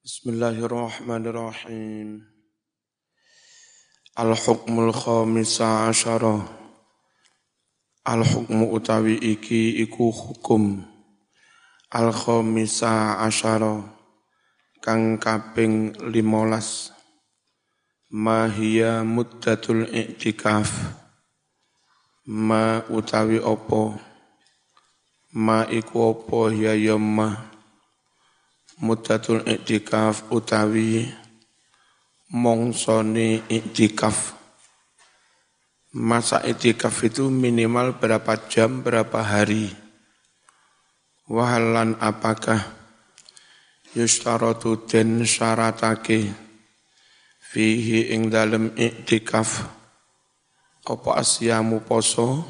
Bismillahirrahmanirrahim. Al-hukmul khamisa asyara. Al-hukmu utawi iki iku hukum. Al-khamisa asyara. Kang kaping limolas. Mahia muddatul i'tikaf. Ma utawi opo. Ma iku opo ya yamma muddatul iktikaf utawi mongsone iktikaf. Masa iktikaf itu minimal berapa jam, berapa hari. Wahalan apakah yustaratu den syaratake fihi ing dalem iktikaf apa asyamu poso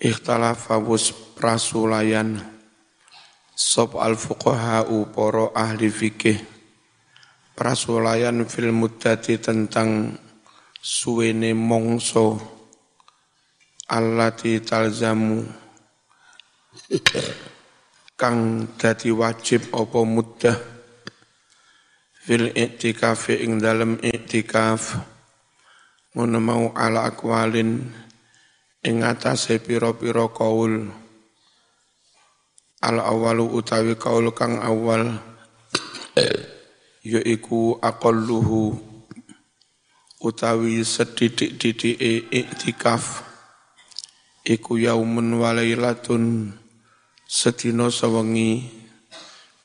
ikhtalafa wus prasulayan sop al fuqahau poro ahli fikih. Prasulayan fil muddati tentang suwene mongso. Allati talzamu. Kang dadi wajib apa muddah. Fil i'tikaf ing dalem i'tikaf. Ngono mau ala akwalin. Ing atase pira-pira kaul al awalu utawi kaul kang awal yaiku aqalluhu utawi sedidik-didik iktikaf iku yaumun walailatun sedina sewengi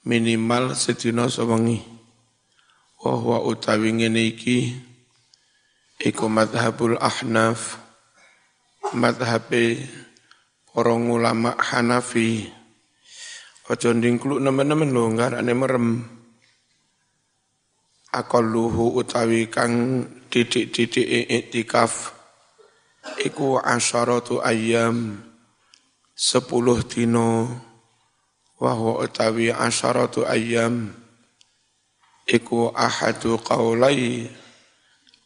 minimal sedina sewengi. Wa utawi ngene iki iku madhabul ahnaf madhabe para ulama Hanafi Ojo ndingkluk nemen-nemen lho ngarane merem. Aqalluhu utawi kang didik-didik iktikaf. Iku asyaratu ayyam sepuluh dino wa utawi asyaratu ayyam iku ahadu qaulai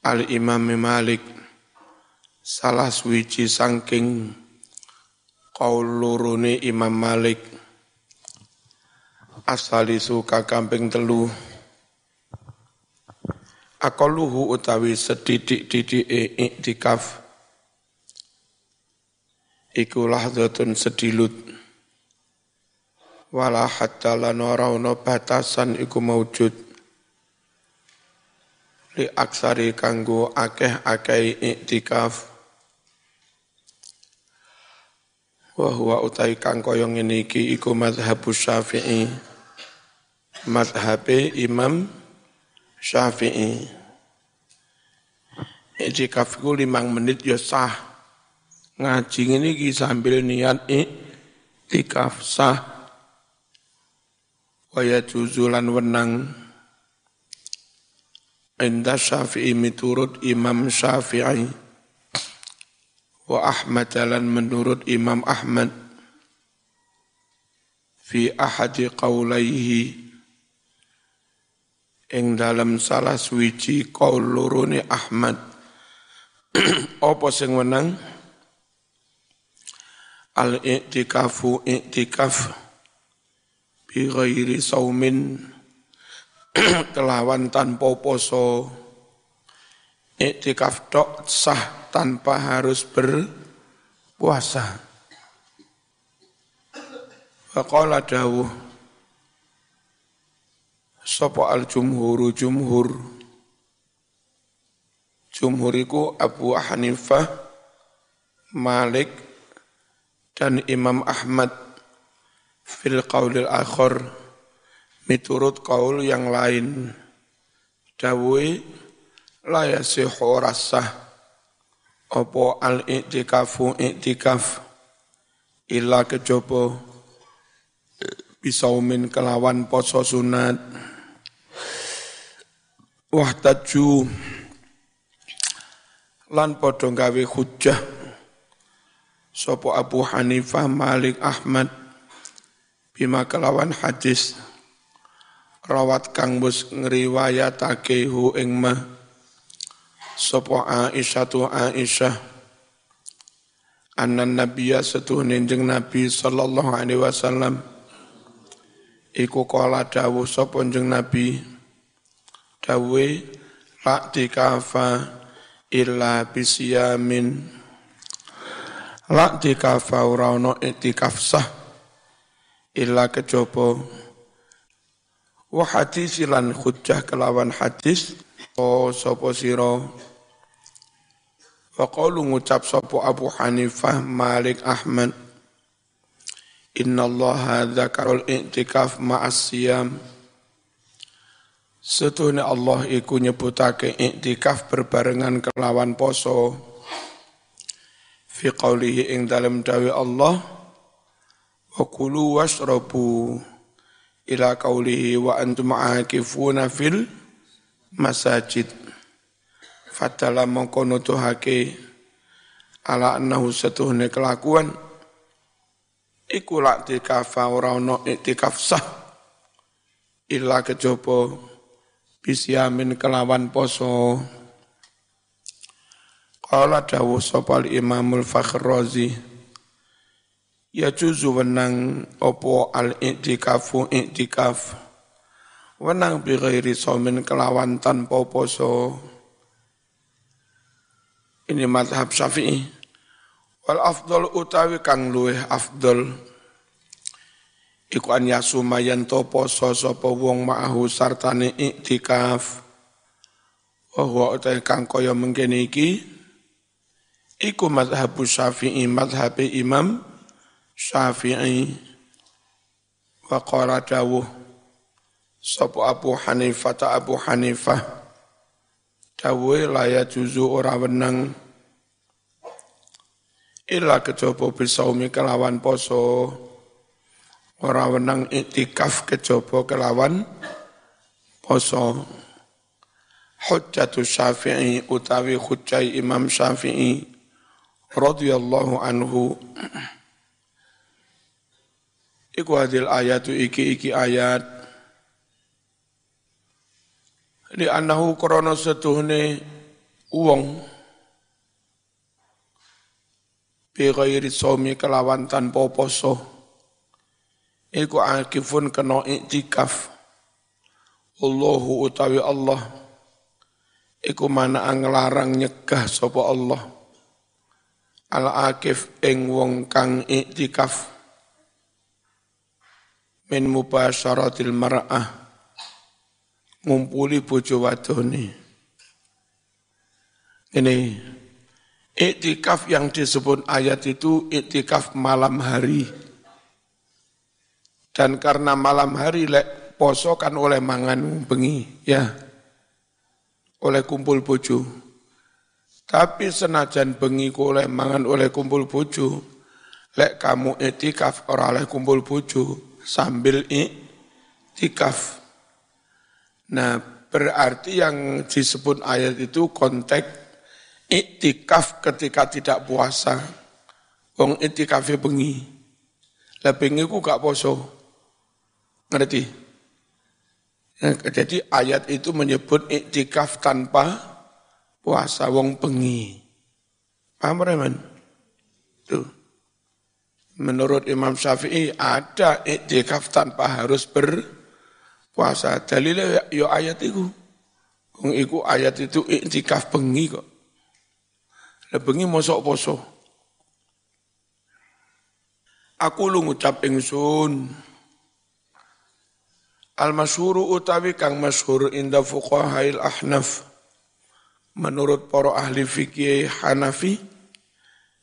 al imam Malik. Salah suwiji saking qaul Imam Malik asalisu kakamping telu. Akoluhu utawi sedidik-didik iktikaf. Iku lahdatun sedilut. Wala hatta lan ora batasan iku maujud li aksari kanggo akeh-akeh iktikaf. Wa huwa utai kang kaya ngene iki iku mazhabus Syafi'i madhab Imam Syafi'i. Iktikaf itu limang menit ya sah. Ngaji ini ki sambil niat iktikaf sah. Waya juzulan wenang. Indah Syafi'i miturut Imam Syafi'i. Wa Ahmad jalan menurut Imam Ahmad. Fi ahadi qawlaihi ing dalam salah suwiji kaul lorone Ahmad. Apa sing menang al i'tikafu i'tikaf bi ghairi saumin. Kelawan tanpa poso. I'tikaf tok sah tanpa harus berpuasa. Faqala dawuh Sopo al jumhuru jumhur. Jumhuriku Abu Hanifah Malik dan Imam Ahmad. Fil qaulil akhir miturut qaul yang lain. Dawuhi la yasihu rasah opo al i'tikafu i'tikaf? Illa kejaba bisaumin kelawan poso sunat wahtaju. Lan padha gawe hujjah sapa Abu Hanifah Malik Ahmad bima kelawan hadis. Rawat kang wis ngriwayatake hu ing ma sapa Aisyah tu Aisyah. Anna nabiyya setuhne jeng nabi sallallahu alaihi wasallam. Iku kala dawuh sapa Nabi dawe la dikafa illa bisyamin la dikafa ora illa kejaba. Wa hadis lan hujjah kelawan hadis o sapa sira? Wa qalu ngucap Abu Hanifah Malik Ahmad Inna Allah dzakarul i'tikaf ma'as siyam Setuhnya Allah iku nyebutake iktikaf berbarengan kelawan poso. Fi qawlihi ing dalam dawi Allah wa kulu washrabu ila qawlihi wa antum aakifuna fil masajid. Fatala mongko nutuhake ala annahu setuhnya kelakuan iku lak tikafa ora ono iktikaf sah illa kejaba bisyamin kelawan poso. Qala dawu sopal imamul fakhrazi Ya juzu wenang opo al i'tikafu i'tikaf? Wenang bi ghairi somin kelawan tanpa poso. Ini madhab syafi'i. Wal afdol utawi kang luweh afdol iku an yasuma yen to poso sapa wong ma'ahu sartane iktikaf wa huwa utai kang kaya mengkene iki iku mazhab Syafi'i mazhab Imam Syafi'i. Wa qala dawuh sapa Abu Hanifah ta Abu Hanifah? Dawuh la ya juzu ora wenang. Illa kejaba bisaumi kelawan poso ora wenang iktikaf kejaba kelawan poso. Hujjatu syafi'i utawi hujjai imam syafi'i radhiyallahu anhu. Iku hadil ayatu iki iki ayat. Li annahu krana setuhne wong bi ghairi kelawan tanpa poso iku akifun kena iktikaf Allahu utawi Allah. Iku mana nglarang nyegah sapa Allah. Al akif ing wong kang iktikaf min mubasyaratil mar'ah. Ngumpuli bojo wadone. Ini iktikaf yang disebut ayat itu iktikaf malam hari dan karena malam hari lek poso kan oleh mangan bengi, ya. Oleh kumpul bojo. Tapi senajan bengi ku oleh mangan oleh kumpul bojo, lek kamu etikaf ora oleh kumpul bojo sambil iktikaf. Nah, berarti yang disebut ayat itu konteks iktikaf ketika tidak puasa. Wong itikafnya bengi. Lah bengi ku gak poso. Ngerti? Ya, jadi ayat itu menyebut iktikaf tanpa puasa wong pengi. Paham Reman? Tuh. Menurut Imam Syafi'i ada iktikaf tanpa harus berpuasa. Dalilnya yo ya ayat itu. Wong iku ayat itu iktikaf pengi kok. Lah bengi mosok poso. Aku lu ngucap ingsun. Al-masyhuru utawi kang masyhur inda fuqahail ahnaf. Menurut para ahli fikih Hanafi,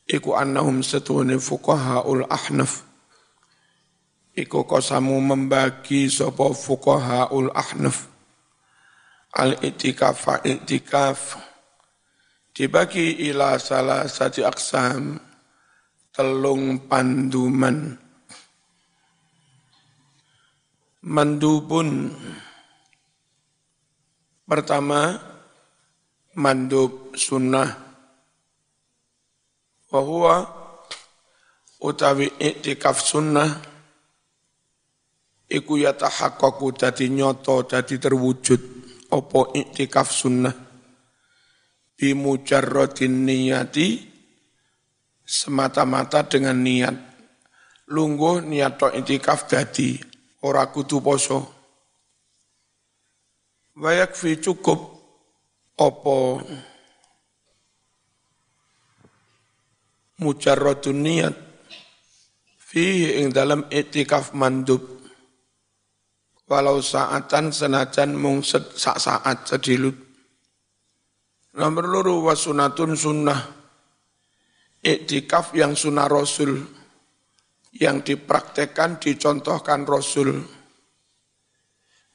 iku annahum setuhune fuqahaul ahnaf. Iku kosamu membagi sapa fuqahaul ahnaf. Al-i'tikaf i'tikaf dibagi ila salah satu aksam telung panduman mandubun pertama mandub sunnah. Wa utawi iktikaf sunnah. Iku yatahaqqaqu dadi nyoto dadi terwujud. Opo iktikaf sunnah? Bi mujarradin niyati semata-mata dengan niat. Lungguh niat to iktikaf dadi ora kudu poso. Wayak fi cukup opo mujarradun niat fi ing dalam itikaf mandub. Walau saatan senajan mung sak saat sedilut. Nomor loro wasunatun sunnah. Iktikaf yang sunnah rasul yang dipraktekkan dicontohkan rasul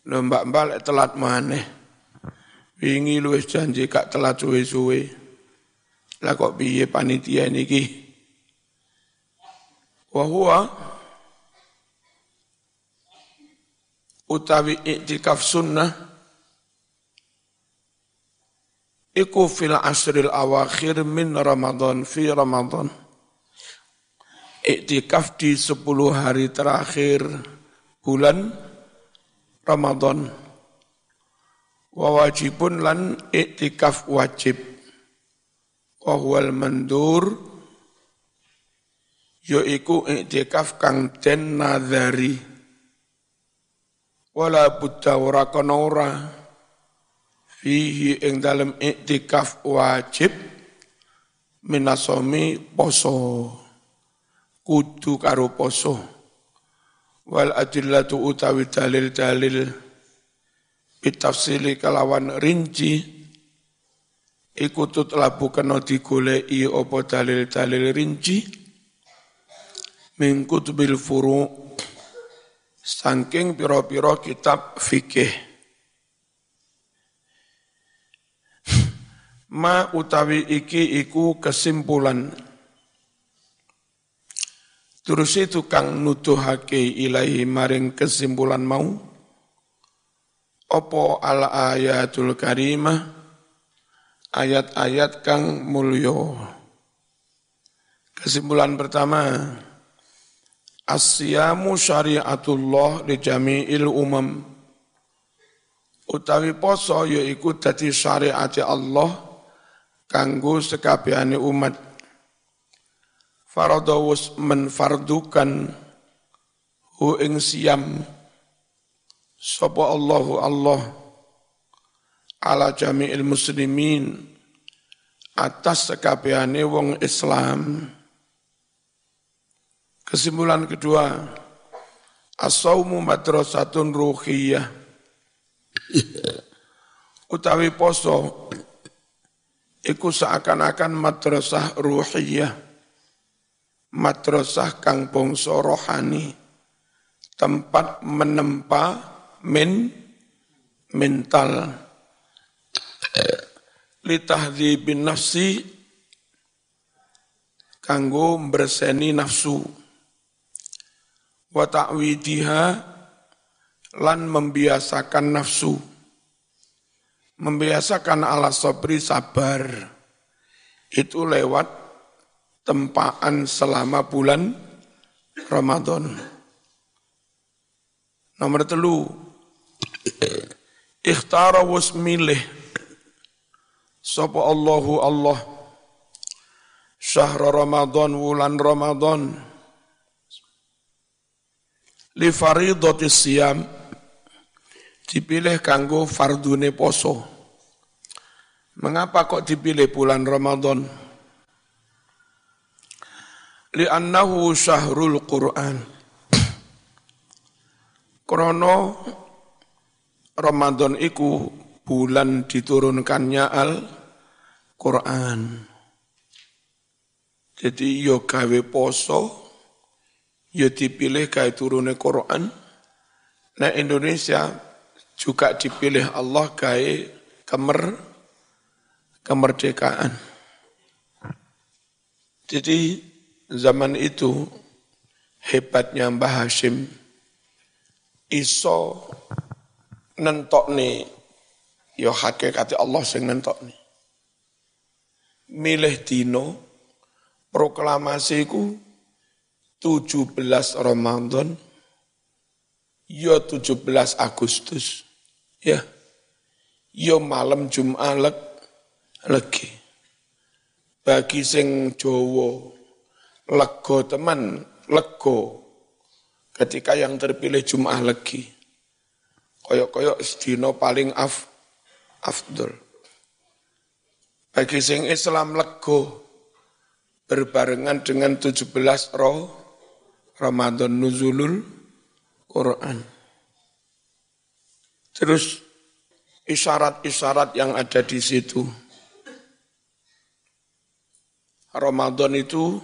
mbak mbak telat maneh wingi luwes janji gak telat suwe-suwe lah kok piye panitia niki? Wa huwa utawi iktikaf sunnah iku fil asril awakhir min Ramadan fi Ramadan. Iktikaf di 10 hari terakhir bulan Ramadan. Wa wajibun lan iktikaf wajib. Wahwal mandur yaiku iktikaf kang den nadari wala buddha ora kono fihi ing dalem iktikaf wajib minasomi poso kudu karo poso. Wal adillatu utawi dalil-dalil bitafsili kalawan rinci iku tutlabu kena digoleki apa dalil-dalil rinci min kutubil furu saking pira-pira kitab fikih. Ma utawi iki iku kesimpulan Terus itu kang nuduhake ilahi maring kesimpulan mau Opo ala ayatul karimah ayat-ayat kang mulio. Kesimpulan pertama, Asyamu syariatullah di jami'il umam. Utawi poso yaiku dadi syariat Allah kanggo sekabehane umat. Faradawus menfardukan hu ing siam sapa Allahu Allah ala jami'il muslimin atas sekabehane wong Islam. Kesimpulan kedua, as-saumu madrasatun ruhiyah. Utawi poso iku seakan-akan madrasah ruhiyah. Madrasah kang bangsa rohani. Tempat menempa min mental. Bin nafsi kanggo berseni nafsu. Wa ta'widiha lan membiasakan nafsu. Membiasakan ala sabri sabar. Itu lewat tempaan selama bulan Ramadan. Nomor telu. Ikhtara was milih. Sapa Allahu Allah. Syahr Ramadan wulan Ramadan. Li faridati dipilih kanggo fardune poso. Mengapa kok dipilih bulan Ramadan? Li'annahu syahrul Qur'an. Krono Ramadan iku bulan diturunkannya Al-Quran. Jadi yo gawe poso, yo dipilih gawe turunnya Quran. Nah Indonesia juga dipilih Allah gawe kemer, kemerdekaan. Jadi zaman itu hebatnya Mbah Hashim iso nentok nih ya hakikat Allah sing nentokne. Milih dino proklamasi ku 17 Ramadan ya 17 Agustus ya ya malam Jumat leg legi bagi sing Jawa lego teman lego ketika yang terpilih Jum'ah lagi. Koyok-koyok sedino paling af, afdol. Bagi sing Islam lego berbarengan dengan 17 roh Ramadan nuzulul Quran. Terus isyarat-isyarat yang ada di situ. Ramadan itu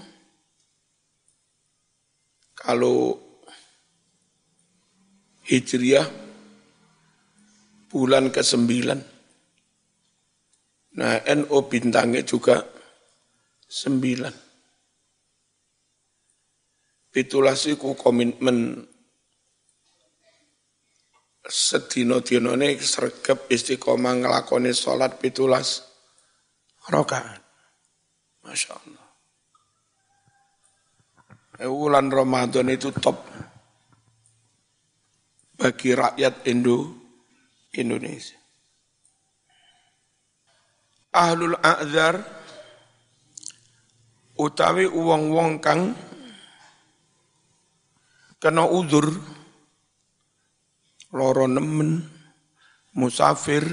kalau Hijriah bulan ke-9. Nah, NO bintangnya juga 9. Pitulasiku komitmen sedino-dino ini sergap istiqomah ngelakoni sholat pitulas rokaat. Masya Allah. Bulan Ramadan itu top bagi rakyat Indo Indonesia. Ahlul A'zar utawi uang-uang kang kena udur loro nemen musafir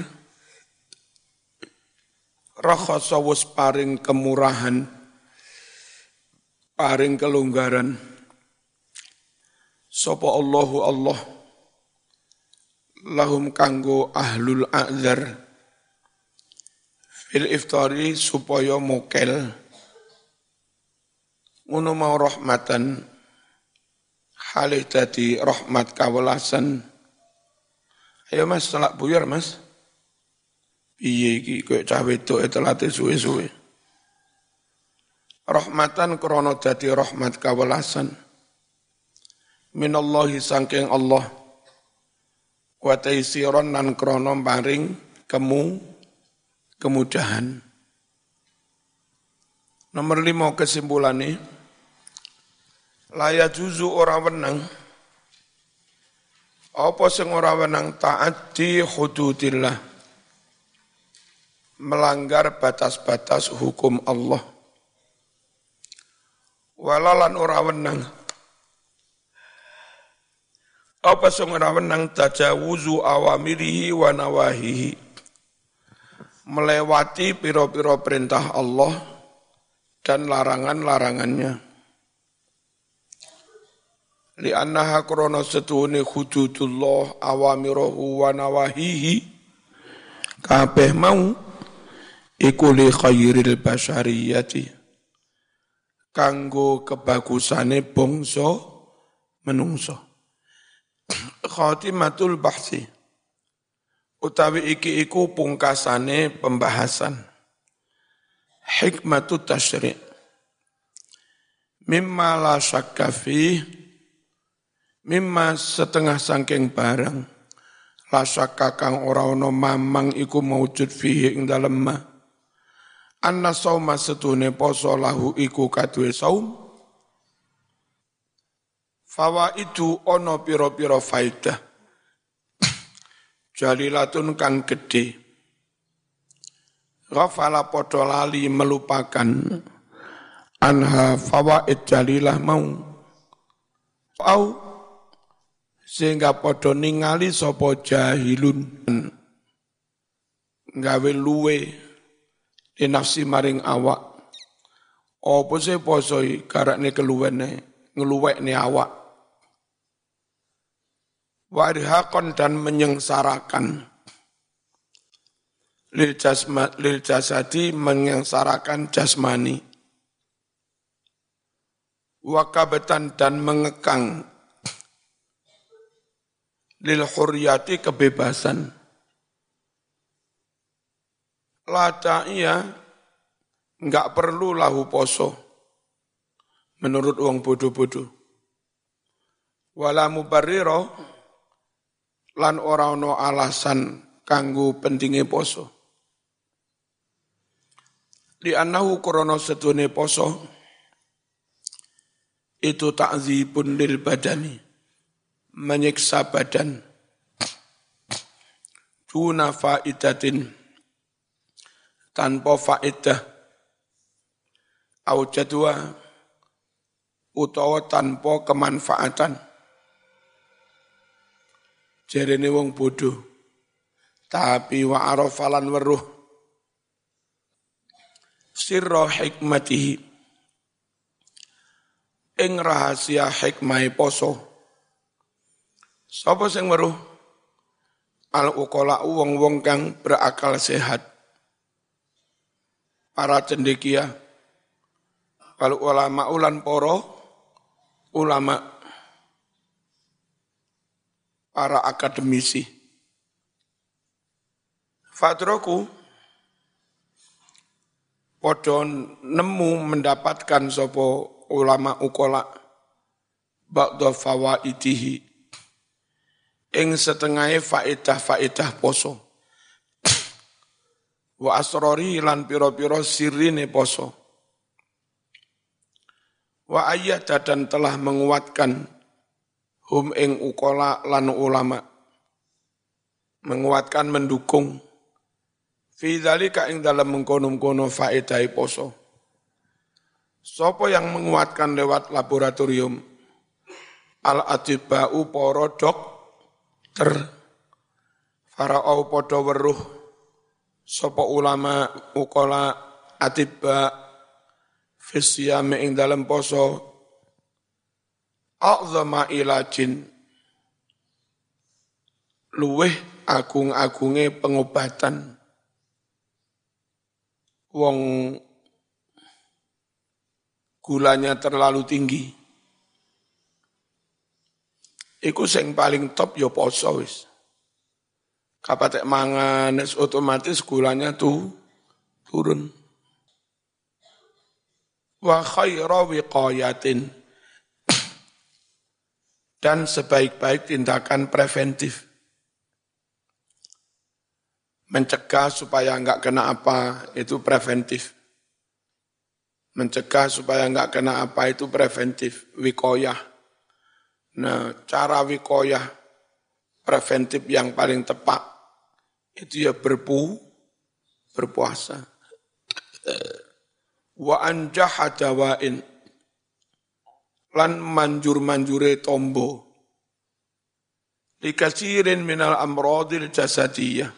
rakhasa paring kemurahan paring kelonggaran. Sapa Allahu Allah. Lahum kanggo ahlul a'zar fil iftari supaya mokel. Ngono mau rahmatan. Halih dadi rahmat kawelasan. Ayo mas telak buyar mas. Piye iki? Koyo cah wedok e telate suwe-suwe rahmatan krana dadi rahmat kawelasan. Minallahi sangking Allah. Wa taisiron nan krono paring kemu kemudahan. Nomor lima kesimpulannya, layak juzu ora wenang, apa sing ora wenang? Taati hududillah, melanggar batas-batas hukum Allah. Walalan ora wenang, apa sing ora wenang? Tajawuzu awamirihi wa nawahihi. Melewati piro-piro perintah Allah dan larangan-larangannya. Li'annaha krana setune hududullah awamiruhu wa nawahihi. Kabeh mau iku li khairil basyariyati kanggo kebagusane bangsa menungso khatimatul bahsi. Utawi iki iku pungkasane pembahasan. Hikmatut tasyri' mimma la syakka mimma setengah sangking barang. La syakka kang ora ana mamang iku maujud fihi ing dalem ma anna sauma setune poso lahu iku kadue saum Fawa itu ono piro-piro faidah. Jalilatun kang gede. Ghafala podo lali melupakan anha fawaid jalilah mau. Au sehingga podo ningali sopo jahilun gawe luwe di nafsi maring awak. Apa sih posoi karakne keluwene ngeluwek ni awak. Warhaqan dan menyengsarakan. Lil, jasma, lil jasadi menyengsarakan jasmani. Wakabetan dan mengekang. Lil huriyati kebebasan lata iya enggak perlu lahu poso. Menurut uang bodoh-bodoh. Wala mubarriro lan ora ana alasan kanggo pentinge poso. Di anahu krono setune poso itu ta'zibun lil badani menyiksa badan. Tuna faidatin tanpa faidah au jadwa utawa tanpa kemanfaatan Jerene wong bodoh. Tapi wa arafalan weruh sirra hikmatihi ing rahasia hikmah poso. Sapa sing weruh? Al ukola wong-wong kang berakal sehat. Para cendekia, kalau ulama ulan poro, ulama para akademisi. Fatroku podo nemu mendapatkan sopo ulama ukola ba'da fawaitihi ing setengahnya faedah-faedah poso wa asrori lan piro-piro sirine poso. Wa ayyada dan telah menguatkan hum ing ukola lan ulama. Menguatkan mendukung. Fi dzalika ing dalam mengkono-kono faedah poso. Sopo yang menguatkan lewat laboratorium? Al atibau porodok ter. Farao podo weruh sopo ulama ukola atibba fisyame ing dalam poso. A'zama ilajin luweh agung-agunge pengobatan. Wong gulanya terlalu tinggi. Iku sing paling top ya poso wis kapatek mangan otomatis gulanya tuh turun wa khaira wiqayatin dan sebaik-baik tindakan preventif. Mencegah supaya enggak kena apa itu preventif. Mencegah supaya enggak kena apa itu preventif, wikoyah. Nah, cara wikoyah preventif yang paling tepat itu ya berpu, berpuasa. Wa anjah dawain lan manjur-manjure tombo. Dikasirin minal amrodil jasadiyah.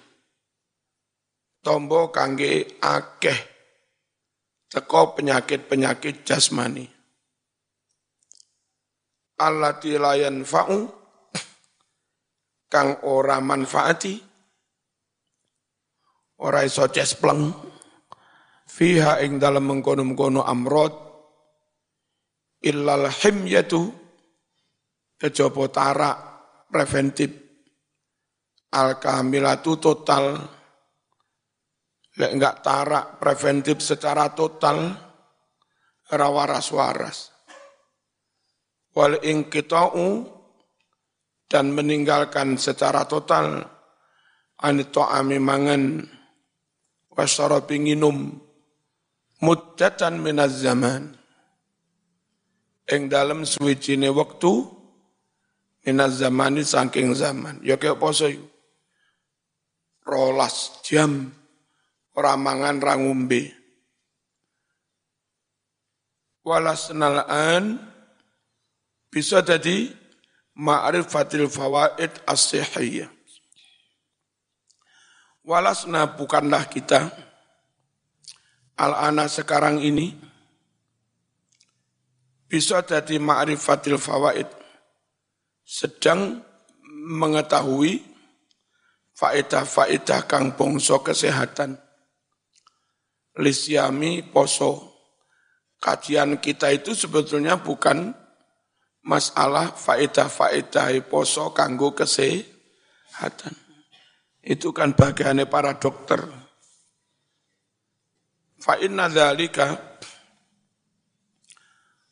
Tombo kangge akeh teko penyakit-penyakit jasmani. Allati layan fa'u kang ora manfaati ora iso cespleng fiha ing dalam mengkono-mengkono amrod. Illal himyatu. Kejaba tarak preventif. Al kamilatu total. Lek enggak tarak preventif secara total rawaras-waras wal ingkita'u dan meninggalkan secara total anito mangan wasyarabi nginum muddatan minaz zaman ing dalam suwijine wektu minaz zamani saking zaman. Ya kaya poso iku. Rolas jam ora mangan ra ngombe. Bisa jadi ma'rifatil fawaid as-sihhiyah. Walasna bukanlah kita al-ana sekarang ini bisa jadi ma'rifatil fawaid. Sedang mengetahui faedah-faedah kang bongso kesehatan. Lisyami poso. Kajian kita itu sebetulnya bukan masalah faedah-faedah poso kanggo kesehatan itu kan bagiannya para dokter. Fa inna dzalika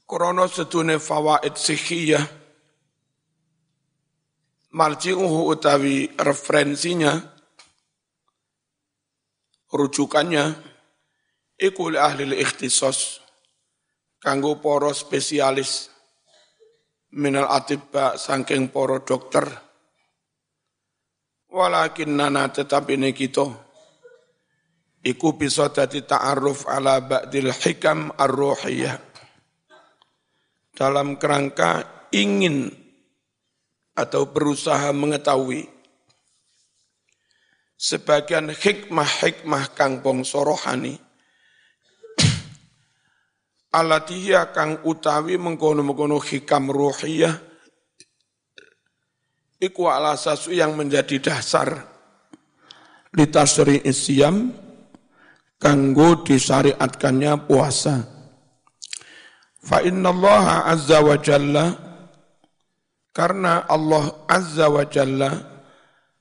Krono setune fawaid sihiyah marji'uhu utawi referensinya rujukannya iku li ahli ikhtisos kanggo poro spesialis minal atibba sangking poro dokter walakin nana tetapi ini kita iku bisa dadi ta'aruf ala ba'dil hikam ar-ruhiyah. Dalam kerangka ingin atau berusaha mengetahui sebagian hikmah-hikmah kang bangsa rohani alatihiya kang utawi mengkono-mengkono hikam ruhiyah iku ala sasu yang menjadi dasar litasri isyam kanggo disyariatkannya puasa. Fa inna Allah azza wa jalla karena Allah azza wa jalla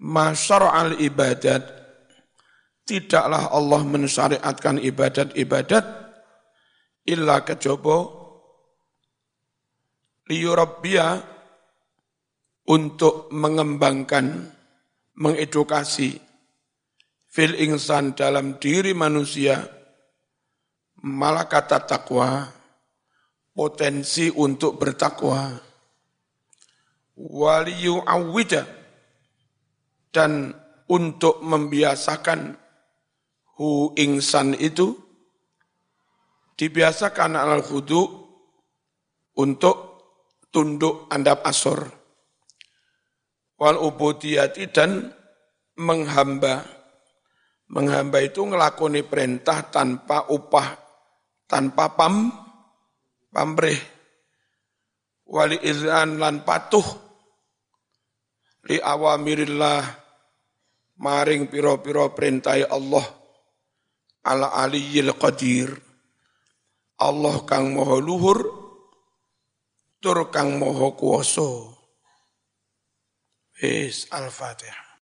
masyara'al ibadat tidaklah Allah mensyariatkan ibadat-ibadat illa kejobo liyurabbiya untuk mengembangkan, mengedukasi fil insan dalam diri manusia malah kata takwa potensi untuk bertakwa waliyu awida dan untuk membiasakan hu insan itu dibiasakan al khudu untuk tunduk andap asor wal ubudiyati dan menghamba Menghamba itu ngelakoni perintah tanpa upah, tanpa pam, pamrih. Wali izan lan patuh li awamirillah maring piro-piro perintah Allah ala aliyil qadir. Allah kang moho luhur, tur kang moho kuoso. Wis Al-Fatihah.